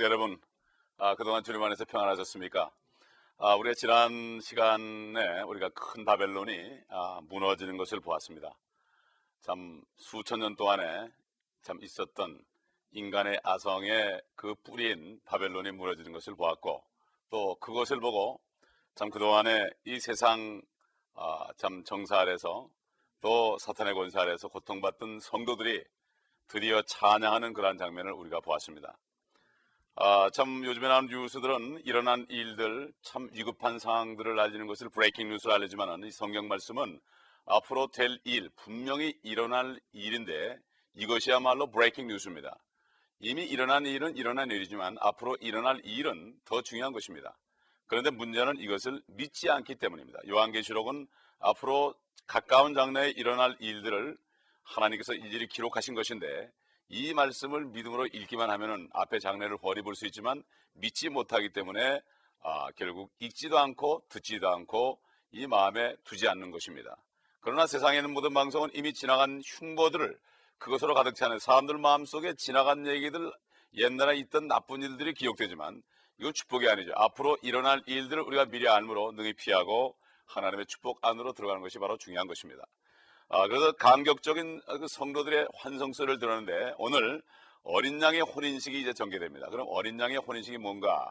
성도 여러분, 아, 그동안 주님 안에서 평안하셨습니까? 아, 우리가 지난 시간에 우리가 큰 바벨론이 아, 무너지는 것을 보았습니다. 참 수천 년 동안에 참 있었던 인간의 아성의 그 뿌리인 바벨론이 무너지는 것을 보았고 또 그것을 보고 참 그동안에 이 세상 아, 참 정사 아래서 또 사탄의 권세 아래서 고통받던 성도들이 드디어 찬양하는 그러한 장면을 우리가 보았습니다. 아, 참 요즘에 나오는 뉴스들은 일어난 일들, 참 위급한 상황들을 알리는 것을 breaking news를 알리지만 이 성경 말씀은 앞으로 될 일, 분명히 일어날 일인데 이것이야말로 breaking news입니다. 이미 일어난 일은 일어난 일이지만 앞으로 일어날 일은 더 중요한 것입니다. 그런데 문제는 이것을 믿지 않기 때문입니다. 요한계시록은 앞으로 가까운 장래에 일어날 일들을 하나님께서 일일이 기록하신 것인데 이 말씀을 믿음으로 읽기만 하면은 앞에 장례를 버리 볼 수 있지만 믿지 못하기 때문에 아, 결국 읽지도 않고 듣지도 않고 이 마음에 두지 않는 것입니다. 그러나 세상에 있는 모든 방송은 이미 지나간 흉보들을 그것으로 가득 차는 사람들 마음속에 지나간 얘기들 옛날에 있던 나쁜 일들이 기억되지만 이건 축복이 아니죠. 앞으로 일어날 일들을 우리가 미리 알므로 능히 피하고 하나님의 축복 안으로 들어가는 것이 바로 중요한 것입니다. 아, 그래서 감격적인 그 성도들의 환성소리를 들었는데 오늘 어린 양의 혼인식이 이제 전개됩니다. 그럼 어린 양의 혼인식이 뭔가?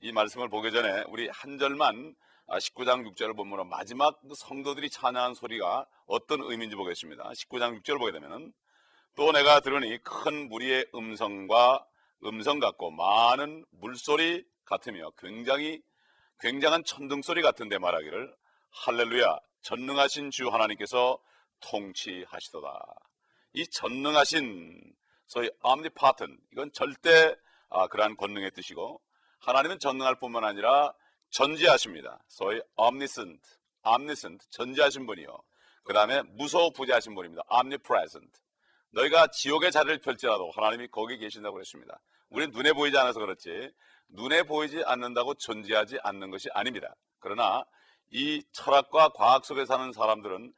이 말씀을 보기 전에 우리 한 절만 19장 아, 6절을 보면 마지막 그 성도들이 찬양한 소리가 어떤 의미인지 보겠습니다. 19장 6절을 보게 되면은 또 내가 들으니 큰 무리의 음성과 음성 같고 많은 물소리 같으며 굉장히 굉장한 천둥 소리 같은데 말하기를 할렐루야 전능하신 주 하나님께서 통치하시도다. 이 전능하신 소위 omnipotent 이건 절대 아, 그러한 권능의 뜻이고 하나님은 전능할 뿐만 아니라 전지하십니다. 소위 omniscient, omniscient 전지하신 분이요. 그 다음에 무소 부재하신 분입니다. omnipresent. 너희가 지옥의 자리를 펼지라도 하나님이 거기 계신다고 그랬습니다. 우리 눈에 보이지 않아서 그렇지 눈에 보이지 않는다고 존재하지 않는 것이 아닙니다. 그러나 이 철학과 과학 속에 사는 사람들은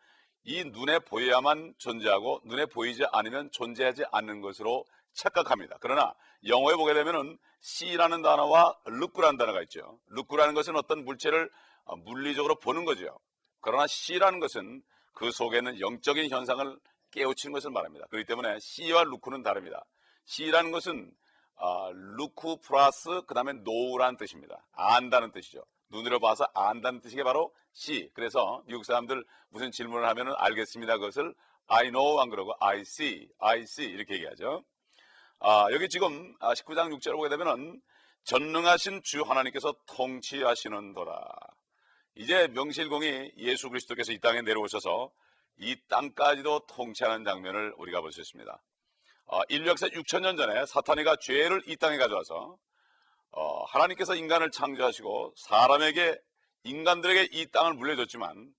이 눈에 보여야만 존재하고 눈에 보이지 않으면 존재하지 않는 것으로 착각합니다. 그러나 영어에 보게 되면은 C라는 단어와 look라는 단어가 있죠. look라는 것은 어떤 물체를 어, 물리적으로 보는 거죠. 그러나 C라는 것은 그 속에는 영적인 현상을 깨우치는 것을 말합니다. 그렇기 때문에 C와 look는 다릅니다. C라는 것은 어, look 플러스 그 다음에 know라는 뜻입니다. 안다는 뜻이죠. 눈으로 봐서 안다는 뜻이 바로 C. 그래서 미국 사람들 무슨 질문을 하면은 알겠습니다. 그것을 I know 안 그러고 I see, I see 이렇게 얘기하죠. 아, 여기 지금 19장 아, 6절 보게 되면은 전능하신 주 하나님께서 통치하시는도라. 이제 명실공히 예수 그리스도께서 이 땅에 내려오셔서 이 땅까지도 통치하는 장면을 우리가 볼 수 있습니다. 어, 인류 역사 6천 년 전에 사탄이가 죄를 이 땅에 가져와서 어, 하나님께서 인간을 창조하시고 사람에게 인간들에게 이 땅을 물려줬지만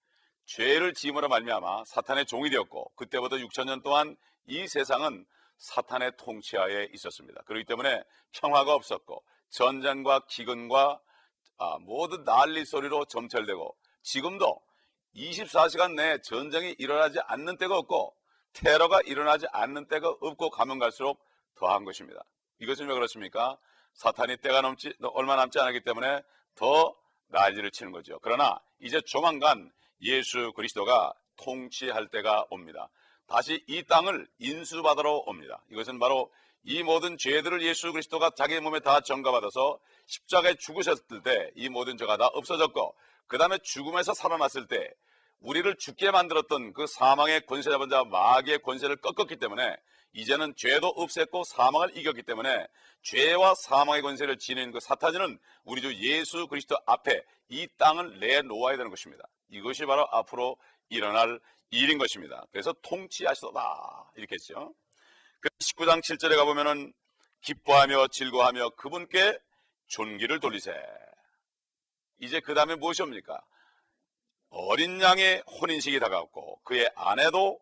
죄를 지음으로 말미암아 사탄의 종이 되었고 그때부터 6천 년 동안 이 세상은 사탄의 통치하에 있었습니다. 그렇기 때문에 평화가 없었고 전쟁과 기근과 아, 모든 난리 소리로 점철되고 지금도 24시간 내에 전쟁이 일어나지 않는 때가 없고 테러가 일어나지 않는 때가 없고 가면 갈수록 더한 것입니다. 이것은 왜 그렇습니까? 사탄이 때가 넘지 얼마 남지 않았기 때문에 더 난리를 치는 거죠. 그러나 이제 조만간 예수 그리스도가 통치할 때가 옵니다. 다시 이 땅을 인수받으러 옵니다. 이것은 바로 이 모든 죄들을 예수 그리스도가 자기 몸에 다 전가받아서 십자가에 죽으셨을 때 이 모든 죄가 다 없어졌고 그 다음에 죽음에서 살아났을 때 우리를 죽게 만들었던 그 사망의 권세 잡은 자 마귀의 권세를 꺾었기 때문에 이제는 죄도 없앴고 사망을 이겼기 때문에 죄와 사망의 권세를 지닌 그 사탄이는 우리 주 예수 그리스도 앞에 이 땅을 내놓아야 되는 것입니다. 이것이 바로 앞으로 일어날 일인 것입니다. 그래서 통치하시도다 이렇게 했죠. 그 19장 7절에 가보면은 기뻐하며 즐거하며 그분께 존귀를 돌리세. 이제 그 다음에 무엇이 옵니까? 어린 양의 혼인식이 다가왔고 그의 아내도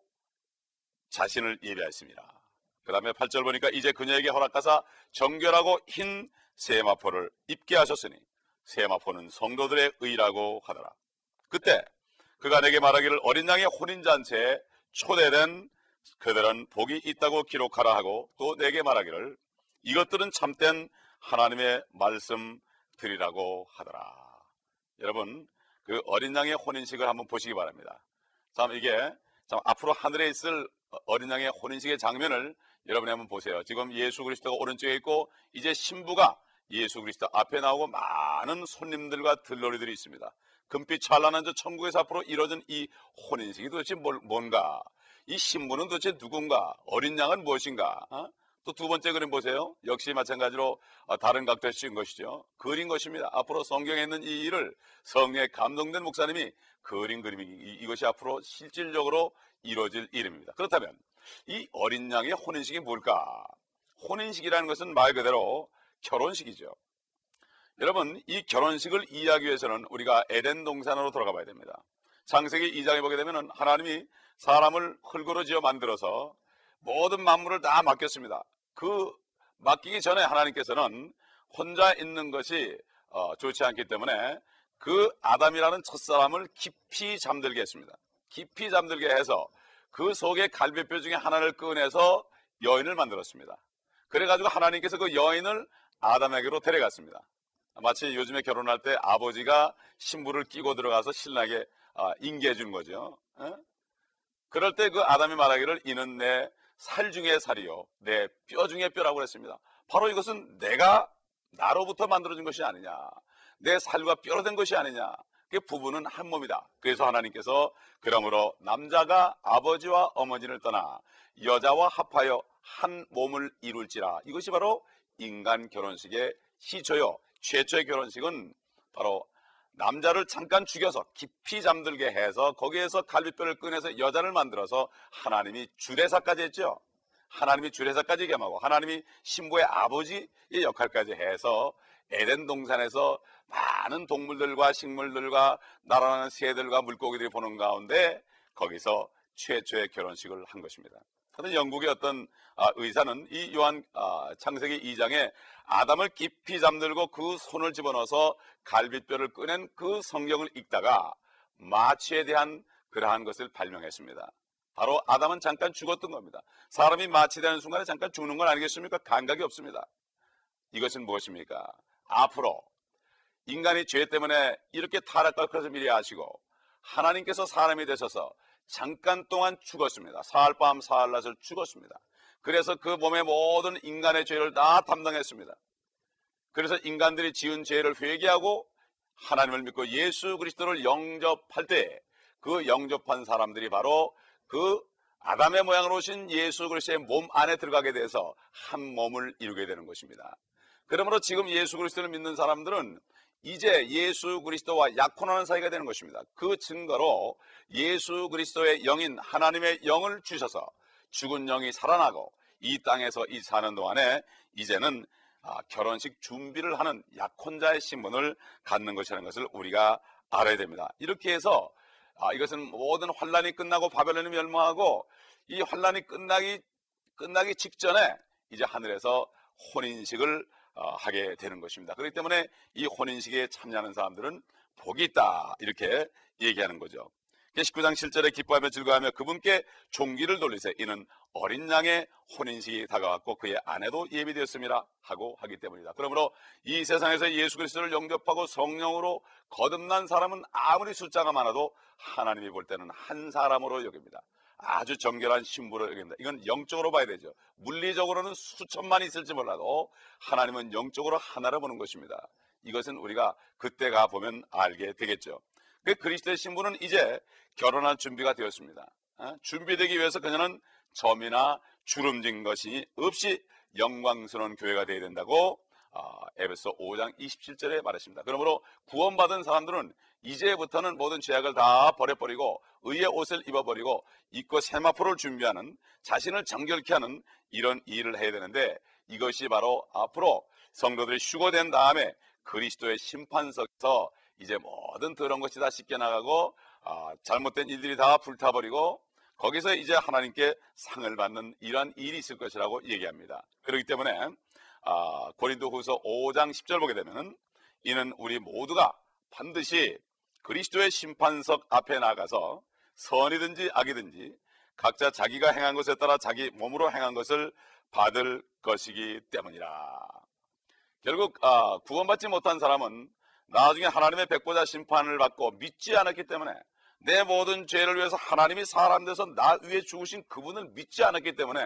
자신을 예배하였습니다. 그 다음에 8절 보니까 이제 그녀에게 허락하사 정결하고 흰 세마포를 입게 하셨으니 세마포는 성도들의 의라고 하더라. 그때 그가 내게 말하기를 어린 양의 혼인잔치에 초대된 그들은 복이 있다고 기록하라 하고 또 내게 말하기를 이것들은 참된 하나님의 말씀 드리라고 하더라. 여러분 그 어린 양의 혼인식을 한번 보시기 바랍니다. 참 이게 참 앞으로 하늘에 있을 어린 양의 혼인식의 장면을 여러분이 한번 보세요. 지금 예수 그리스도가 오른쪽에 있고 이제 신부가 예수 그리스도 앞에 나오고 많은 손님들과 들러리들이 있습니다. 금빛 찬란한 저 천국에서 앞으로 이뤄진 이 혼인식이 도대체 뭘, 뭔가? 이 신부는 도대체 누군가? 어린 양은 무엇인가? 어? 또 두 번째 그림 보세요. 역시 마찬가지로 어, 다른 각도에서 찍은 것이죠. 그린 것입니다. 앞으로 성경에 있는 이 일을 성령에 감동된 목사님이 그린 그림이 이것이 앞으로 실질적으로 이루어질 일입니다. 그렇다면 이 어린 양의 혼인식이 뭘까? 혼인식이라는 것은 말 그대로 결혼식이죠. 여러분, 이 결혼식을 이해하기 위해서는 우리가 에덴 동산으로 돌아가 봐야 됩니다. 창세기 2장에 보게 되면 하나님이 사람을 흙으로 지어 만들어서 모든 만물을 다 맡겼습니다. 그 맡기기 전에 하나님께서는 혼자 있는 것이 어, 좋지 않기 때문에 그 아담이라는 첫사람을 깊이 잠들게 했습니다. 깊이 잠들게 해서 그 속에 갈비뼈 중에 하나를 꺼내서 여인을 만들었습니다. 그래가지고 하나님께서 그 여인을 아담에게로 데려갔습니다. 마치 요즘에 결혼할 때 아버지가 신부를 끼고 들어가서 신나게 아, 인계해 주는 거죠. 에? 그럴 때 그 아담이 말하기를 이는 내 살 중에 살이요 내 뼈 중에 뼈라고 그랬습니다. 바로 이것은 내가 나로부터 만들어진 것이 아니냐. 내 살과 뼈로 된 것이 아니냐. 그 부부는 한 몸이다. 그래서 하나님께서 그러므로 남자가 아버지와 어머니를 떠나 여자와 합하여 한 몸을 이룰지라. 이것이 바로 인간 결혼식의 시초요. 최초의 결혼식은 바로 남자를 잠깐 죽여서 깊이 잠들게 해서 거기에서 갈비뼈를 꺼내서 여자를 만들어서 하나님이 주례사까지 했죠. 하나님이 주례사까지 겸하고 하나님이 신부의 아버지의 역할까지 해서 에덴 동산에서 많은 동물들과 식물들과 날아가는 새들과 물고기들이 보는 가운데 거기서 최초의 결혼식을 한 것입니다. 하여튼 영국의 어떤 아, 의사는 이 요한 아, 창세기 2장에 아담을 깊이 잠들고 그 손을 집어넣어서 갈빗뼈를 꺼낸 그 성경을 읽다가 마취에 대한 그러한 것을 발명했습니다. 바로 아담은 잠깐 죽었던 겁니다. 사람이 마취되는 순간에 잠깐 죽는 건 아니겠습니까? 감각이 없습니다. 이것은 무엇입니까? 앞으로 인간이 죄 때문에 이렇게 타락할 것을 미리 아시고 하나님께서 사람이 되셔서 잠깐 동안 죽었습니다. 사흘 밤 사흘 낮을 죽었습니다. 그래서 그 몸의 모든 인간의 죄를 다 담당했습니다. 그래서 인간들이 지은 죄를 회개하고 하나님을 믿고 예수 그리스도를 영접할 때 그 영접한 사람들이 바로 그 아담의 모양으로 오신 예수 그리스도의 몸 안에 들어가게 돼서 한 몸을 이루게 되는 것입니다. 그러므로 지금 예수 그리스도를 믿는 사람들은 이제 예수 그리스도와 약혼하는 사이가 되는 것입니다. 그 증거로 예수 그리스도의 영인 하나님의 영을 주셔서 죽은 영이 살아나고 이 땅에서 이 사는 동안에 이제는 아, 결혼식 준비를 하는 약혼자의 신분을 갖는 것이라는 것을 우리가 알아야 됩니다. 이렇게 해서 아, 이것은 모든 환란이 끝나고 바벨론이 멸망하고 이 환란이 끝나기 끝나기 직전에 이제 하늘에서 혼인식을 어, 하게 되는 것입니다. 그렇기 때문에 이 혼인식에 참여하는 사람들은 복이 있다 이렇게 얘기하는 거죠. 19장 7절에 기뻐하며 즐거워하며 그분께 종기를 돌리세 이는 어린 양의 혼인식이 다가왔고 그의 아내도 예비되었습니다 하고 하기 때문이다. 그러므로 이 세상에서 예수 그리스도를 영접하고 성령으로 거듭난 사람은 아무리 숫자가 많아도 하나님이 볼 때는 한 사람으로 여깁니다. 아주 정결한 신부로 여깁니다. 이건 영적으로 봐야 되죠. 물리적으로는 수천만 있을지 몰라도 하나님은 영적으로 하나를 보는 것입니다. 이것은 우리가 그때 가 보면 알게 되겠죠. 그 그리스도의 신부는 이제 결혼할 준비가 되었습니다. 어? 준비되기 위해서 그녀는 점이나 주름진 것이 없이 영광스러운 교회가 되어야 된다고 어, 에베소 5장 27절에 말했습니다. 그러므로 구원받은 사람들은 이제부터는 모든 죄악을 다 버려버리고 의의 옷을 입어버리고 입고 세마포를 준비하는 자신을 정결케 하는 이런 일을 해야 되는데 이것이 바로 앞으로 성도들이 휴거된 다음에 그리스도의 심판석에서 이제 모든 더러운 것이 다 씻겨나가고 아, 잘못된 일들이 다 불타버리고 거기서 이제 하나님께 상을 받는 이러한 일이 있을 것이라고 얘기합니다. 그렇기 때문에 아, 고린도후서 5장 10절 보게 되면은 이는 우리 모두가 반드시 그리스도의 심판석 앞에 나가서 선이든지 악이든지 각자 자기가 행한 것에 따라 자기 몸으로 행한 것을 받을 것이기 때문이라. 결국 아, 구원받지 못한 사람은 나중에 하나님의 백보자 심판을 받고 믿지 않았기 때문에 내 모든 죄를 위해서 하나님이 사람 돼서 나 위에 죽으신 그분을 믿지 않았기 때문에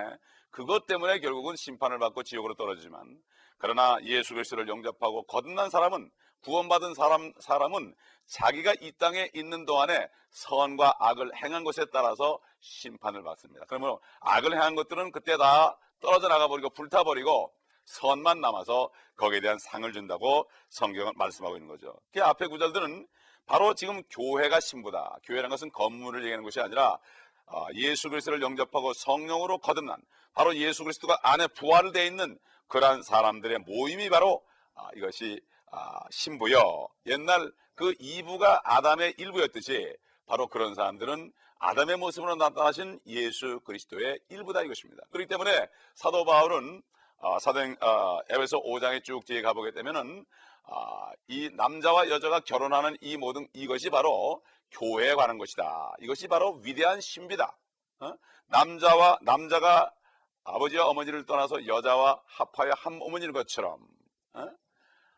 그것 때문에 결국은 심판을 받고 지옥으로 떨어지지만 그러나 예수 그리스도를 영접하고 거듭난 사람은 구원받은 사람 사람은 자기가 이 땅에 있는 동안에 선과 악을 행한 것에 따라서 심판을 받습니다. 그러면 악을 행한 것들은 그때 다 떨어져 나가 버리고 불타 버리고 선만 남아서 거기에 대한 상을 준다고 성경은 말씀하고 있는 거죠. 그 앞에 구절들은 바로 지금 교회가 신부다. 교회라는 것은 건물을 얘기하는 것이 아니라 아, 예수 그리스도를 영접하고 성령으로 거듭난 바로 예수 그리스도가 안에 부활을 돼 있는 그러한 사람들의 모임이 바로 아, 이것이 아, 신부여. 옛날 그 이부가 아담의 일부였듯이 바로 그런 사람들은 아담의 모습으로 나타나신 예수 그리스도의 일부다 이것입니다. 그렇기 때문에 사도 바울은 어, 사도행 어, 에베소 5장에 쭉 뒤에 가보게 되면은 어, 이 남자와 여자가 결혼하는 이 모든 이것이 바로 교회에 관한 것이다. 이것이 바로 위대한 신비다. 어? 남자와 남자가 아버지와 어머니를 떠나서 여자와 합하여 한 어머니인 것처럼 어?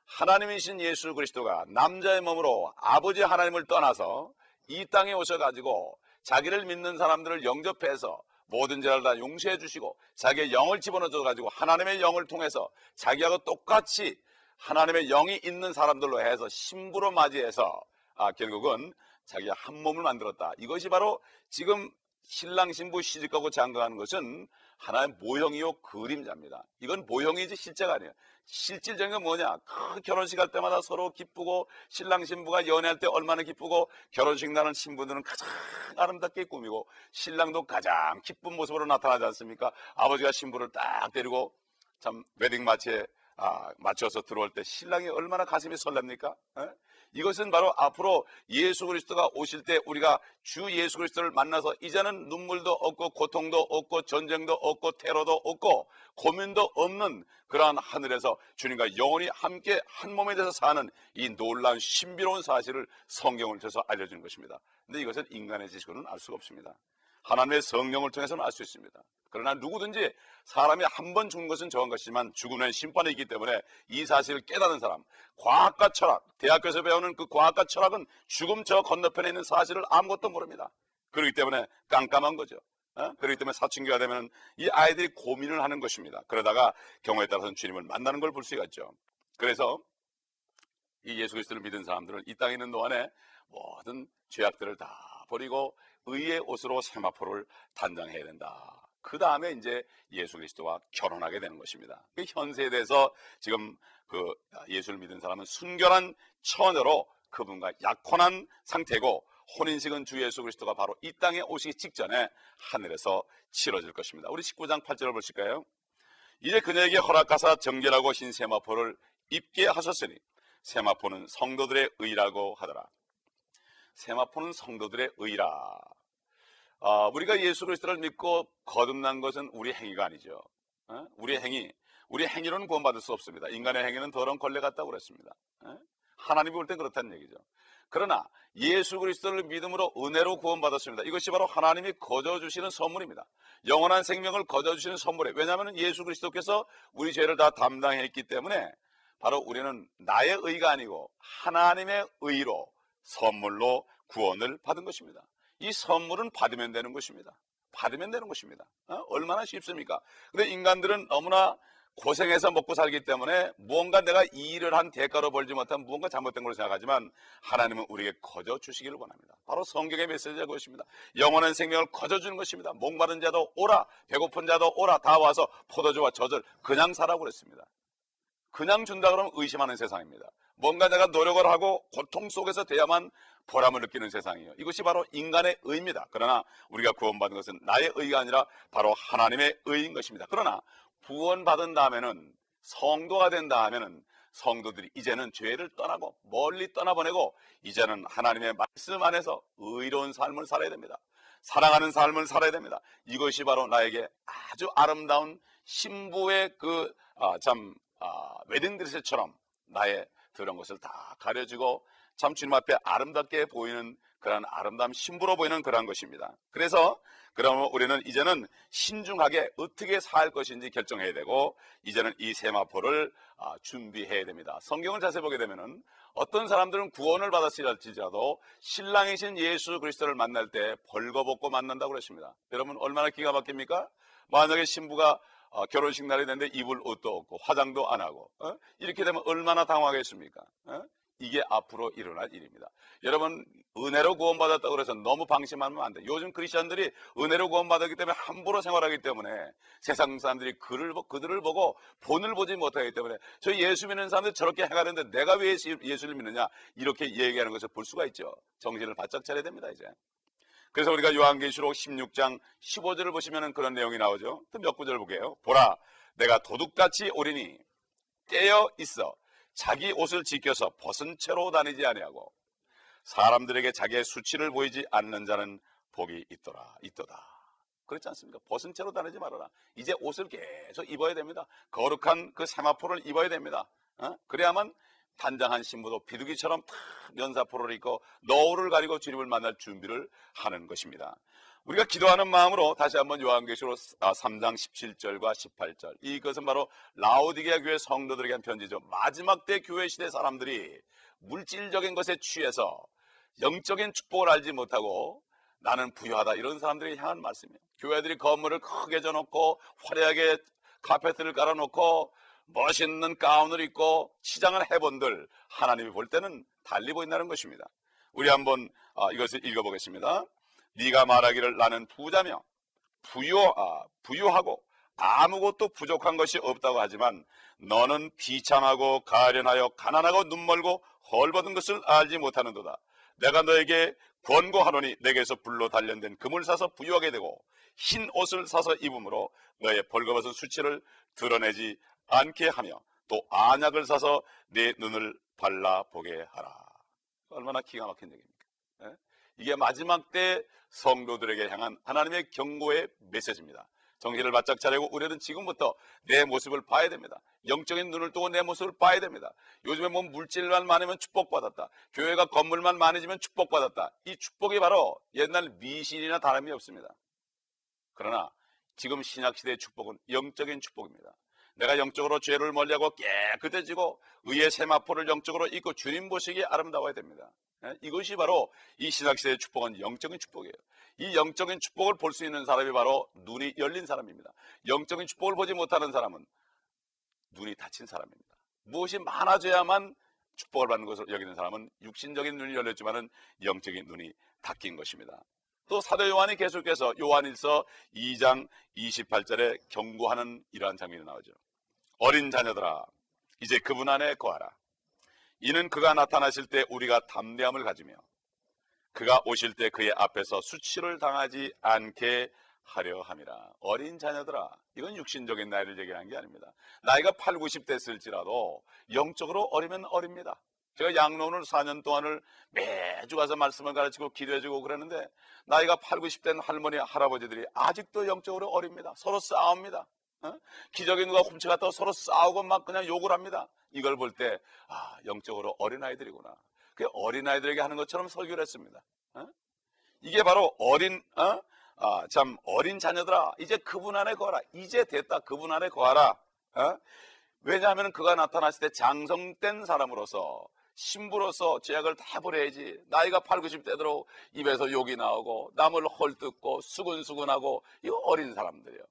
하나님이신 예수 그리스도가 남자의 몸으로 아버지 하나님을 떠나서 이 땅에 오셔가지고 자기를 믿는 사람들을 영접해서 모든 죄를 다 용서해 주시고 자기의 영을 집어넣어 가지고 하나님의 영을 통해서 자기하고 똑같이 하나님의 영이 있는 사람들로 해서 신부로 맞이해서 아, 결국은 자기가 한 몸을 만들었다. 이것이 바로 지금 신랑 신부 시집가고 장가하는 것은 하나의 모형이요 그림자입니다. 이건 모형이지 실제가 아니에요. 실질적인 건 뭐냐? 그 결혼식 할 때마다 서로 기쁘고 신랑 신부가 연애할 때 얼마나 기쁘고 결혼식 나는 신부들은 가장 아름답게 꾸미고 신랑도 가장 기쁜 모습으로 나타나지 않습니까? 아버지가 신부를 딱 데리고 참 웨딩 마치에 아, 맞춰서 들어올 때 신랑이 얼마나 가슴이 설렙니까? 에? 이것은 바로 앞으로 예수 그리스도가 오실 때 우리가 주 예수 그리스도를 만나서 이제는 눈물도 없고 고통도 없고 전쟁도 없고 테러도 없고 고민도 없는 그러한 하늘에서 주님과 영원히 함께 한 몸에 대해서 사는 이 놀라운 신비로운 사실을 성경을 통해서 알려주는 것입니다. 근데 이것은 인간의 지식으로는 알 수가 없습니다. 하나님의 성령을 통해서는 알 수 있습니다. 그러나 누구든지 사람이 한 번 죽는 것은 정한 것이지만 죽음은 심판이 있기 때문에 이 사실을 깨닫는 사람, 과학과 철학, 대학교에서 배우는 그 과학과 철학은 죽음 저 건너편에 있는 사실을 아무것도 모릅니다. 그렇기 때문에 깜깜한 거죠. 어? 그렇기 때문에 사춘기가 되면 이 아이들이 고민을 하는 것입니다. 그러다가 경우에 따라서는 주님을 만나는 걸 볼 수가 있죠. 그래서 이 예수 그리스도를 믿은 사람들은 이 땅에 있는 동안에 모든 죄악들을 다 버리고 의의 옷으로 세마포를 단장해야 된다. 그 다음에 이제 예수 그리스도와 결혼하게 되는 것입니다. 그 현세에대해서 지금 그 예수를 믿은 사람은 순결한 처녀로 그분과 약혼한 상태고 혼인식은 주 예수 그리스도가 바로 이 땅에 오시기 직전에 하늘에서 치러질 것입니다. 우리 19장 8절을 보실까요? 이제 그녀에게 허락하사 정결하고 흰 세마포를 입게 하셨으니 세마포는 성도들의 의라고 하더라. 세마포는 성도들의 의라. 어, 우리가 예수 그리스도를 믿고 거듭난 것은 우리 행위가 아니죠. 어? 우리 행위, 우리 행위로는 구원받을 수 없습니다. 인간의 행위는 더러운 걸레 같다고 그랬습니다. 어? 하나님이 볼 땐 그렇다는 얘기죠. 그러나 예수 그리스도를 믿음으로 은혜로 구원받았습니다. 이것이 바로 하나님이 거저 주시는 선물입니다. 영원한 생명을 거저 주시는 선물에 왜냐하면 예수 그리스도께서 우리 죄를 다 담당했기 때문에 바로 우리는 나의 의가 아니고 하나님의 의로 선물로 구원을 받은 것입니다. 이 선물은 받으면 되는 것입니다. 받으면 되는 것입니다. 어? 얼마나 쉽습니까? 근데 인간들은 너무나 고생해서 먹고 살기 때문에 무언가 내가 이 일을 한 대가로 벌지 못한 무언가 잘못된 걸로 생각하지만 하나님은 우리에게 거저 주시기를 원합니다. 바로 성경의 메시지가 그것입니다. 영원한 생명을 거저 주는 것입니다. 목마른 자도 오라, 배고픈 자도 오라, 다 와서 포도주와 젖을 그냥 사라고 그랬습니다. 그냥 준다 그러면 의심하는 세상입니다. 뭔가 내가 노력을 하고 고통 속에서 돼야만 보람을 느끼는 세상이에요. 이것이 바로 인간의 의입니다. 그러나 우리가 구원받은 것은 나의 의가 아니라 바로 하나님의 의인 것입니다. 그러나 구원받은 다음에는 성도가 된 다음에는 성도들이 이제는 죄를 떠나고 멀리 떠나보내고 이제는 하나님의 말씀 안에서 의로운 삶을 살아야 됩니다. 사랑하는 삶을 살아야 됩니다. 이것이 바로 나에게 아주 아름다운 신부의 그참 아, 아, 웨딩드레스처럼 나의 그런 것을 다 가려주고 참 주님 앞에 아름답게 보이는 그러한 아름다운 신부로 보이는 그러한 것입니다. 그래서 그러면 우리는 이제는 신중하게 어떻게 살 것인지 결정해야 되고 이제는 이 세마포를 아, 준비해야 됩니다. 성경을 자세히 보게 되면은 어떤 사람들은 구원을 받았을지라도 신랑이신 예수 그리스도를 만날 때 벌거벗고 만난다고 그랬습니다. 여러분 얼마나 기가 막힙니까? 만약에 신부가 어, 결혼식 날이 됐는데 입을 옷도 없고 화장도 안 하고 어? 이렇게 되면 얼마나 당황하겠습니까? 어? 이게 앞으로 일어날 일입니다. 여러분 은혜로 구원받았다고 그래서 너무 방심하면 안 돼. 요즘 크리스천들이 은혜로 구원받았기 때문에 함부로 생활하기 때문에 세상 사람들이 그를 보- 그들을 보고 본을 보지 못하기 때문에 저 예수 믿는 사람들 저렇게 해가는데 내가 왜 예수- 예수를 믿느냐 이렇게 얘기하는 것을 볼 수가 있죠. 정신을 바짝 차려야 됩니다 이제. 그래서 우리가 요한계시록 16장 15절을 보시면 그런 내용이 나오죠. 또몇 구절 보게요. 보라, 내가 도둑같이 오리니 깨어 있어 자기 옷을 지켜서 벗은 채로 다니지 아니하고 사람들에게 자기의 수치를 보이지 않는 자는 복이 있더라, 있도다. 그렇지 않습니까? 벗은 채로 다니지 말아라. 이제 옷을 계속 입어야 됩니다. 거룩한 그 세마포를 입어야 됩니다. 어? 그래야만 단장한 신부도 비둘기처럼 탁 면사포를 입고 너울을 가리고 주님을 만날 준비를 하는 것입니다. 우리가 기도하는 마음으로 다시 한번 요한계시록 3장 17절과 18절 이것은 바로 라오디게아 교회 성도들에게 한 편지죠. 마지막 때 교회 시대 사람들이 물질적인 것에 취해서 영적인 축복을 알지 못하고 나는 부유하다 이런 사람들이 향한 말씀이에요. 교회들이 건물을 크게 져놓고 화려하게 카페트를 깔아놓고 멋있는 가운을 입고 시장을 해본들 하나님이 볼 때는 달리 보인다는 것입니다. 우리 한번 아, 이것을 읽어보겠습니다. 네가 말하기를 나는 부자며 부유 아, 부유하고 아무것도 부족한 것이 없다고 하지만 너는 비참하고 가련하여 가난하고 눈멀고 헐벗은 것을 알지 못하는도다. 내가 너에게 권고하노니 내게서 불로 단련된 금을 사서 부유하게 되고 흰 옷을 사서 입음으로 너의 벌거벗은 수치를 드러내지 않게 하며 또 안약을 사서 내 눈을 발라 보게 하라. 얼마나 기가 막힌 얘기입니까? 예? 이게 마지막 때 성도들에게 향한 하나님의 경고의 메시지입니다. 정신을 바짝 차리고 우리는 지금부터 내 모습을 봐야 됩니다. 영적인 눈을 뜨고 내 모습을 봐야 됩니다. 요즘에 뭐 물질만 많으면 축복받았다. 교회가 건물만 많아지면 축복받았다. 이 축복이 바로 옛날 미신이나 다름이 없습니다. 그러나 지금 신약시대의 축복은 영적인 축복입니다. 내가 영적으로 죄를 멀리하고 깨끗해지고 의의 세마포를 영적으로 입고 주님 보시기에 아름다워야 됩니다. 예? 이것이 바로 이 신학시대의 축복은 영적인 축복이에요. 이 영적인 축복을 볼 수 있는 사람이 바로 눈이 열린 사람입니다. 영적인 축복을 보지 못하는 사람은 눈이 닫힌 사람입니다. 무엇이 많아져야만 축복을 받는 것으로 여기는 사람은 육신적인 눈이 열렸지만은 영적인 눈이 닫힌 것입니다. 또 사도 요한이 계속해서 요한일서 2장 28절에 경고하는 이러한 장면이 나오죠. 어린 자녀들아 이제 그분 안에 거하라. 이는 그가 나타나실 때 우리가 담대함을 가지며 그가 오실 때 그의 앞에서 수치를 당하지 않게 하려 함이라. 어린 자녀들아, 이건 육신적인 나이를 얘기하는 게 아닙니다. 나이가 8, 90 됐을지라도 영적으로 어리면 어립니다. 제가 양론을 4년 동안을 매주 가서 말씀을 가르치고 기도해주고 그러는데 나이가 8, 90된 할머니, 할아버지들이 아직도 영적으로 어립니다. 서로 싸웁니다. 어? 기적이 누가 훔쳐갔다고 서로 싸우고 막 그냥 욕을 합니다. 이걸 볼 때, 아, 영적으로 어린아이들이구나. 그 어린아이들에게 하는 것처럼 설교를 했습니다. 어? 이게 바로 어린, 어? 아, 참, 어린 자녀들아, 이제 그분 안에 거하라. 이제 됐다. 그분 안에 거하라. 어? 왜냐하면 그가 나타났을 때 장성된 사람으로서 신부로서 죄악을 다 버려야지. 나이가 8, 90대도록 입에서 욕이 나오고 남을 헐뜯고 수근수근하고 이거 어린 사람들이에요.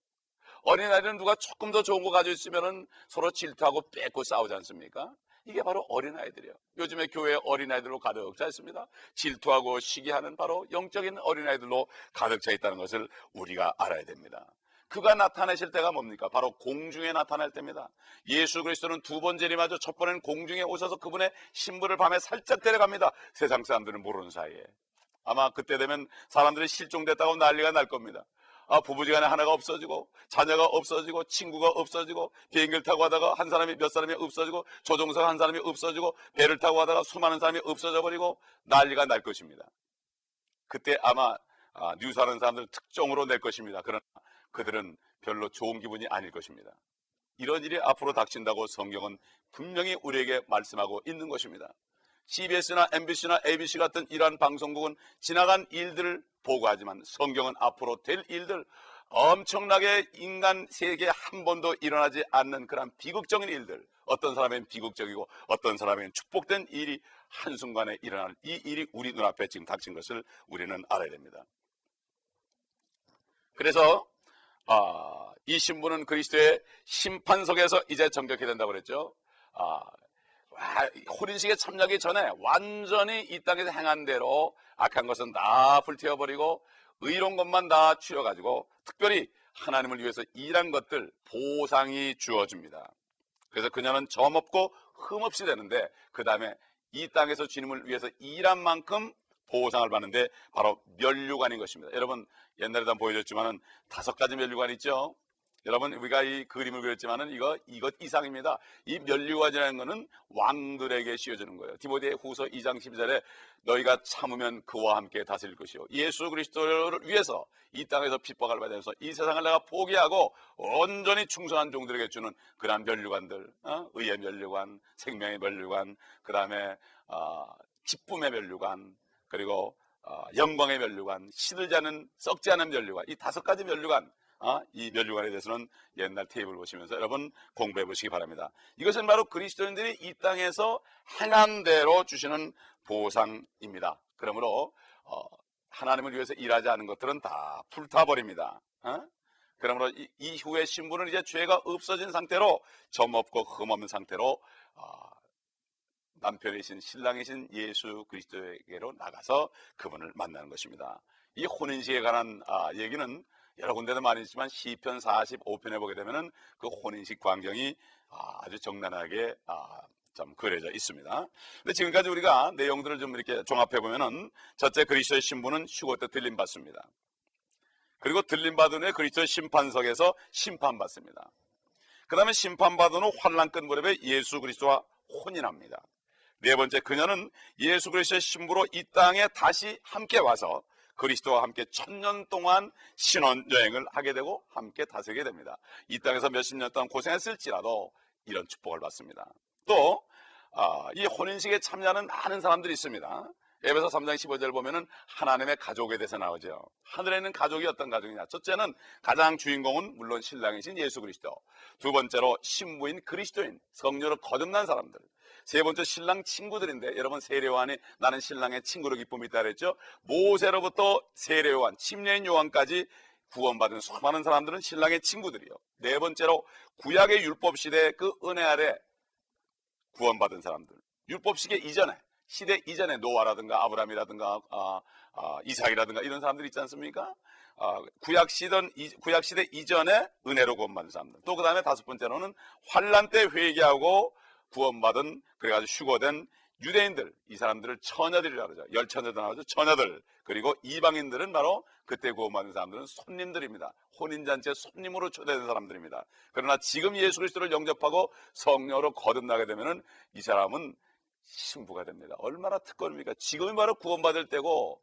어린아이는 누가 조금 더 좋은 거 가지고 있으면 서로 질투하고 뺏고 싸우지 않습니까? 이게 바로 어린아이들이에요. 요즘에 교회 어린아이들로 가득 차 있습니다. 질투하고 시기하는 바로 영적인 어린아이들로 가득 차 있다는 것을 우리가 알아야 됩니다. 그가 나타내실 때가 뭡니까? 바로 공중에 나타날 때입니다. 예수 그리스도는 두 번 재림하죠. 첫 번에는 공중에 오셔서 그분의 신부를 밤에 살짝 데려갑니다. 세상 사람들은 모르는 사이에. 아마 그때 되면 사람들이 실종됐다고 난리가 날 겁니다. 아, 부부지간에 하나가 없어지고 자녀가 없어지고 친구가 없어지고 비행기를 타고 가다가 한 사람이 몇 사람이 없어지고 조종사가 한 사람이 없어지고 배를 타고 가다가 수많은 사람이 없어져 버리고 난리가 날 것입니다. 그때 아마 아, 뉴스하는 사람들 특종으로 낼 것입니다. 그러나 그들은 별로 좋은 기분이 아닐 것입니다. 이런 일이 앞으로 닥친다고 성경은 분명히 우리에게 말씀하고 있는 것입니다. CBS나 MBC나 ABC 같은 이러한 방송국은 지나간 일들을 보고하지만 성경은 앞으로 될 일들 엄청나게 인간 세계에 한 번도 일어나지 않는 그런 비극적인 일들 어떤 사람은 비극적이고 어떤 사람은 축복된 일이 한순간에 일어날 이 일이 우리 눈앞에 지금 닥친 것을 우리는 알아야 됩니다. 그래서 아, 이 신부는 그리스도의 심판석에서 이제 정격해야 된다고 그랬죠. 아, 혼인식에 참여하기 전에 완전히 이 땅에서 행한 대로 악한 것은 다 불태워버리고 의로운 것만 다 추려가지고 특별히 하나님을 위해서 일한 것들 보상이 주어집니다. 그래서 그녀는 점없고 흠없이 되는데 그 다음에 이 땅에서 주님을 위해서 일한 만큼 보상을 받는데 바로 멸류관인 것입니다. 여러분 옛날에도 한번 보여줬지만은 다섯 가지 멸류관 있죠. 여러분 우리가 이 그림을 그렸지만은 이거 이것 이상입니다. 이 멸류관이라는 것은 왕들에게 씌워주는 거예요. 디모데 후서 2장 12절에 너희가 참으면 그와 함께 다스릴 것이요. 예수 그리스도를 위해서 이 땅에서 핍박을 받으면서 이 세상을 내가 포기하고 온전히 충성한 종들에게 주는 그러한 멸류관들, 어? 의의 멸류관, 생명의 멸류관, 그 다음에 어, 기쁨의 멸류관, 그리고 어, 영광의 멸류관, 시들지 않은 썩지 않은 멸류관, 이 다섯 가지 멸류관 어? 이 멸류관에 대해서는 옛날 테이블 보시면서 여러분 공부해 보시기 바랍니다. 이것은 바로 그리스도인들이 이 땅에서 행한 대로 주시는 보상입니다. 그러므로 어, 하나님을 위해서 일하지 않은 것들은 다 불타버립니다. 어? 그러므로 이, 이후에 신부는 이제 죄가 없어진 상태로 점 없고 흠 없는 상태로 어, 남편이신 신랑이신 예수 그리스도에게로 나가서 그분을 만나는 것입니다. 이 혼인식에 관한 아, 얘기는 여러 군데도 많이 있지만 시편 45편에 보게 되면은 그 혼인식 광경이 아주 정난하게 아, 좀 그려져 있습니다. 근데 지금까지 우리가 내용들을 좀 이렇게 종합해 보면은 첫째 그리스도의 신부는 휴거 때 들림 받습니다. 그리고 들림 받은 후에 그리스도의 심판석에서 심판받습니다. 그 다음에 심판받은 후 환란 끝 무렵에 예수 그리스도와 혼인합니다. 네 번째 그녀는 예수 그리스도의 신부로 이 땅에 다시 함께 와서 그리스도와 함께 천년 동안 신혼 여행을 하게 되고 함께 다스리게 됩니다. 이 땅에서 몇십 년 동안 고생했을지라도 이런 축복을 받습니다. 또, 아, 이 혼인식에 참여하는 많은 사람들이 있습니다. 에베소 3장 15절 보면은 하나님의 가족에 대해서 나오죠. 하늘에 있는 가족이 어떤 가족이냐? 첫째는 가장 주인공은 물론 신랑이신 예수 그리스도. 두 번째로 신부인 그리스도인, 성녀로 거듭난 사람들. 세 번째 신랑 친구들인데 여러분 세례요한이 나는 신랑의 친구로 기쁨이 있다 그랬죠. 모세로부터 세례요한, 침례인 요한까지 구원받은 수많은 사람들은 신랑의 친구들이요. 네 번째로 구약의 율법 시대 그 은혜 아래 구원받은 사람들. 율법 시대 이전에 시대 이전에 노아라든가 아브라함이라든가 아, 아, 이삭이라든가 이런 사람들 있지 않습니까? 아, 구약 시던 구약 시대 이전에 은혜로 구원받은 사람들. 또 그다음에 다섯 번째로는 환란 때 회개하고 구원받은 그래가지고 휴거된 유대인들 이 사람들을 처녀들이라고 그러죠. 열처녀도 나오죠. 처녀들 그리고 이방인들은 바로 그때 구원받은 사람들은 손님들입니다. 혼인잔치에 손님으로 초대된 사람들입니다. 그러나 지금 예수 그리스도를 영접하고 성녀로 거듭나게 되면은 이 사람은 신부가 됩니다. 얼마나 특권입니까? 지금이 바로 구원받을 때고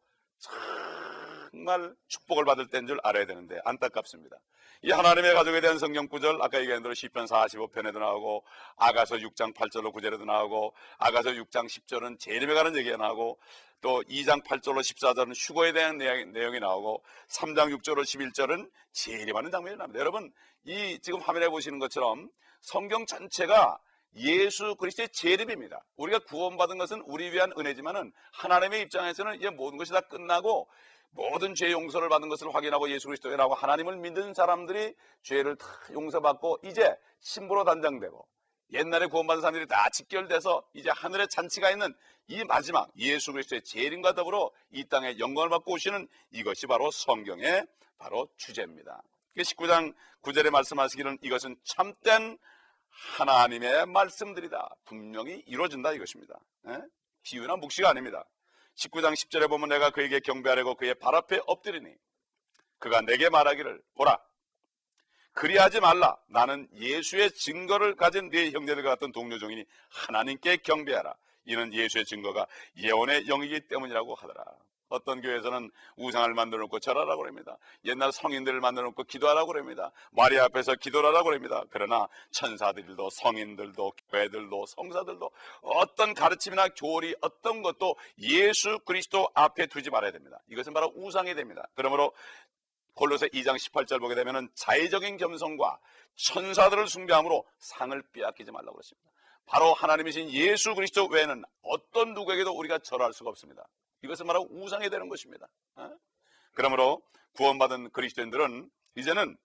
정말 축복을 받을 때인 줄 알아야 되는데 안타깝습니다. 이 하나님의 가족에 대한 성경 구절 아까 얘기한 대로 시편 45편에도 나오고 아가서 6장 8절로 9절에도 나오고 아가서 6장 10절은 재림에 관한 얘기가 나오고 또 2장 8절로 14절은 휴거에 대한 내용, 이 나오고 3장 6절로 11절은 재림하는 장면이 나옵니다. 여러분 이 지금 화면에 보시는 것처럼 성경 전체가 예수 그리스도의 재림입니다. 우리가 구원받은 것은 우리 위한 은혜지만은 하나님의 입장에서는 이제 모든 것이 다 끝나고 모든 죄 용서를 받은 것을 확인하고 예수 그리스도에 나오고 하나님을 믿는 사람들이 죄를 다 용서받고 이제 신부로 단장되고 옛날에 구원받은 사람들이 다 직결돼서 이제 하늘에 잔치가 있는 이 마지막 예수 그리스도의 재림과 더불어 이 땅에 영광을 받고 오시는 이것이 바로 성경의 바로 주제입니다. 19장 9절에 말씀하시기는 이것은 참된 하나님의 말씀들이다. 분명히 이루어진다 이것입니다. 에? 비유나 묵시가 아닙니다. 19장 10절에 보면 내가 그에게 경배하려고 그의 발 앞에 엎드리니 그가 내게 말하기를 보라. 그리하지 말라. 나는 예수의 증거를 가진 네 형제들과 같은 동료 종이니 하나님께 경배하라. 이는 예수의 증거가 예언의 영이기 때문이라고 하더라 어떤 교회에서는 우상을 만들어 놓고 절하라고 그럽니다. 옛날 성인들을 만들어 놓고 기도하라고 그럽니다. 마리아 앞에서 기도하라고 그럽니다. 그러나 천사들도 성인들도 교회들도 성사들도 어떤 가르침이나 교리 어떤 것도 예수 그리스도 앞에 두지 말아야 됩니다. 이것은 바로 우상이 됩니다. 그러므로 골로새 2장 18절 보게 되면은 자의적인 겸손과 천사들을 숭배함으로 상을 빼앗기지 말라고 그랬습니다. 바로 하나님이신 예수 그리스도 외에는 어떤 누구에게도 우리가 절할 수가 없습니다. 이것은 바로 우상이 되는 것입니다. 어? 그러므로 구원받은 그리스도인들은 이제는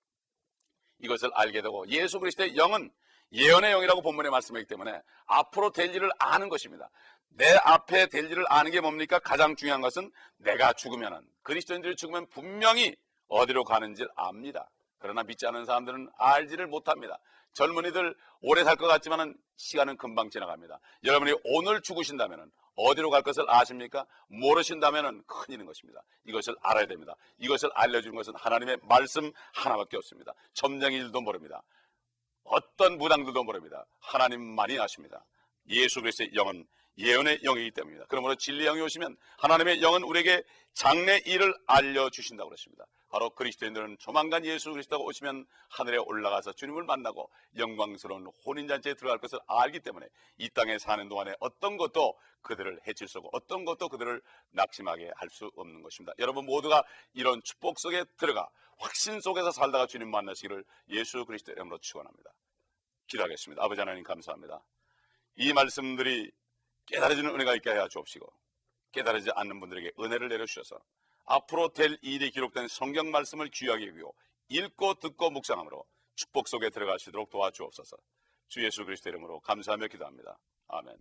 이것을 알게 되고 예수 그리스도의 영은 예언의 영이라고 본문에 말씀하기 때문에 앞으로 될 일을 아는 것입니다. 내 앞에 될 일을 아는 게 뭡니까? 가장 중요한 것은 내가 죽으면은 그리스도인들이 죽으면 분명히 어디로 가는지를 압니다. 그러나 믿지 않는 사람들은 알지를 못합니다. 젊은이들 오래 살 것 같지만은 시간은 금방 지나갑니다. 여러분이 오늘 죽으신다면은 어디로 갈 것을 아십니까? 모르신다면은 큰일인 것입니다. 이것을 알아야 됩니다. 이것을 알려주는 것은 하나님의 말씀 하나밖에 없습니다. 점쟁이들도 모릅니다. 어떤 무당들도 모릅니다. 하나님만이 아십니다. 예수 그리스도의 영은 예언의 영이기 때문입니다. 그러므로 진리의 영이 오시면 하나님의 영은 우리에게 장래 일을 알려주신다고 그랬습니다. 바로 그리스도인들은 조만간 예수 그리스도가 오시면 하늘에 올라가서 주님을 만나고 영광스러운 혼인잔치에 들어갈 것을 알기 때문에 이 땅에 사는 동안에 어떤 것도 그들을 해칠 수 없고 어떤 것도 그들을 낙심하게 할 수 없는 것입니다. 여러분 모두가 이런 축복 속에 들어가 확신 속에서 살다가 주님 만나시기를 예수 그리스도의 이름으로 축원합니다. 기도하겠습니다. 아버지 하나님 감사합니다. 이 말씀들이 깨달아지는 은혜가 있게 하여 주옵시고 깨달아지지 않는 분들에게 은혜를 내려주셔서 앞으로 될 일이 기록된 성경 말씀을 귀하게 여기고 읽고 듣고 묵상함으로 축복 속에 들어가시도록 도와주옵소서 주 예수 그리스도 이름으로 감사하며 기도합니다. 아멘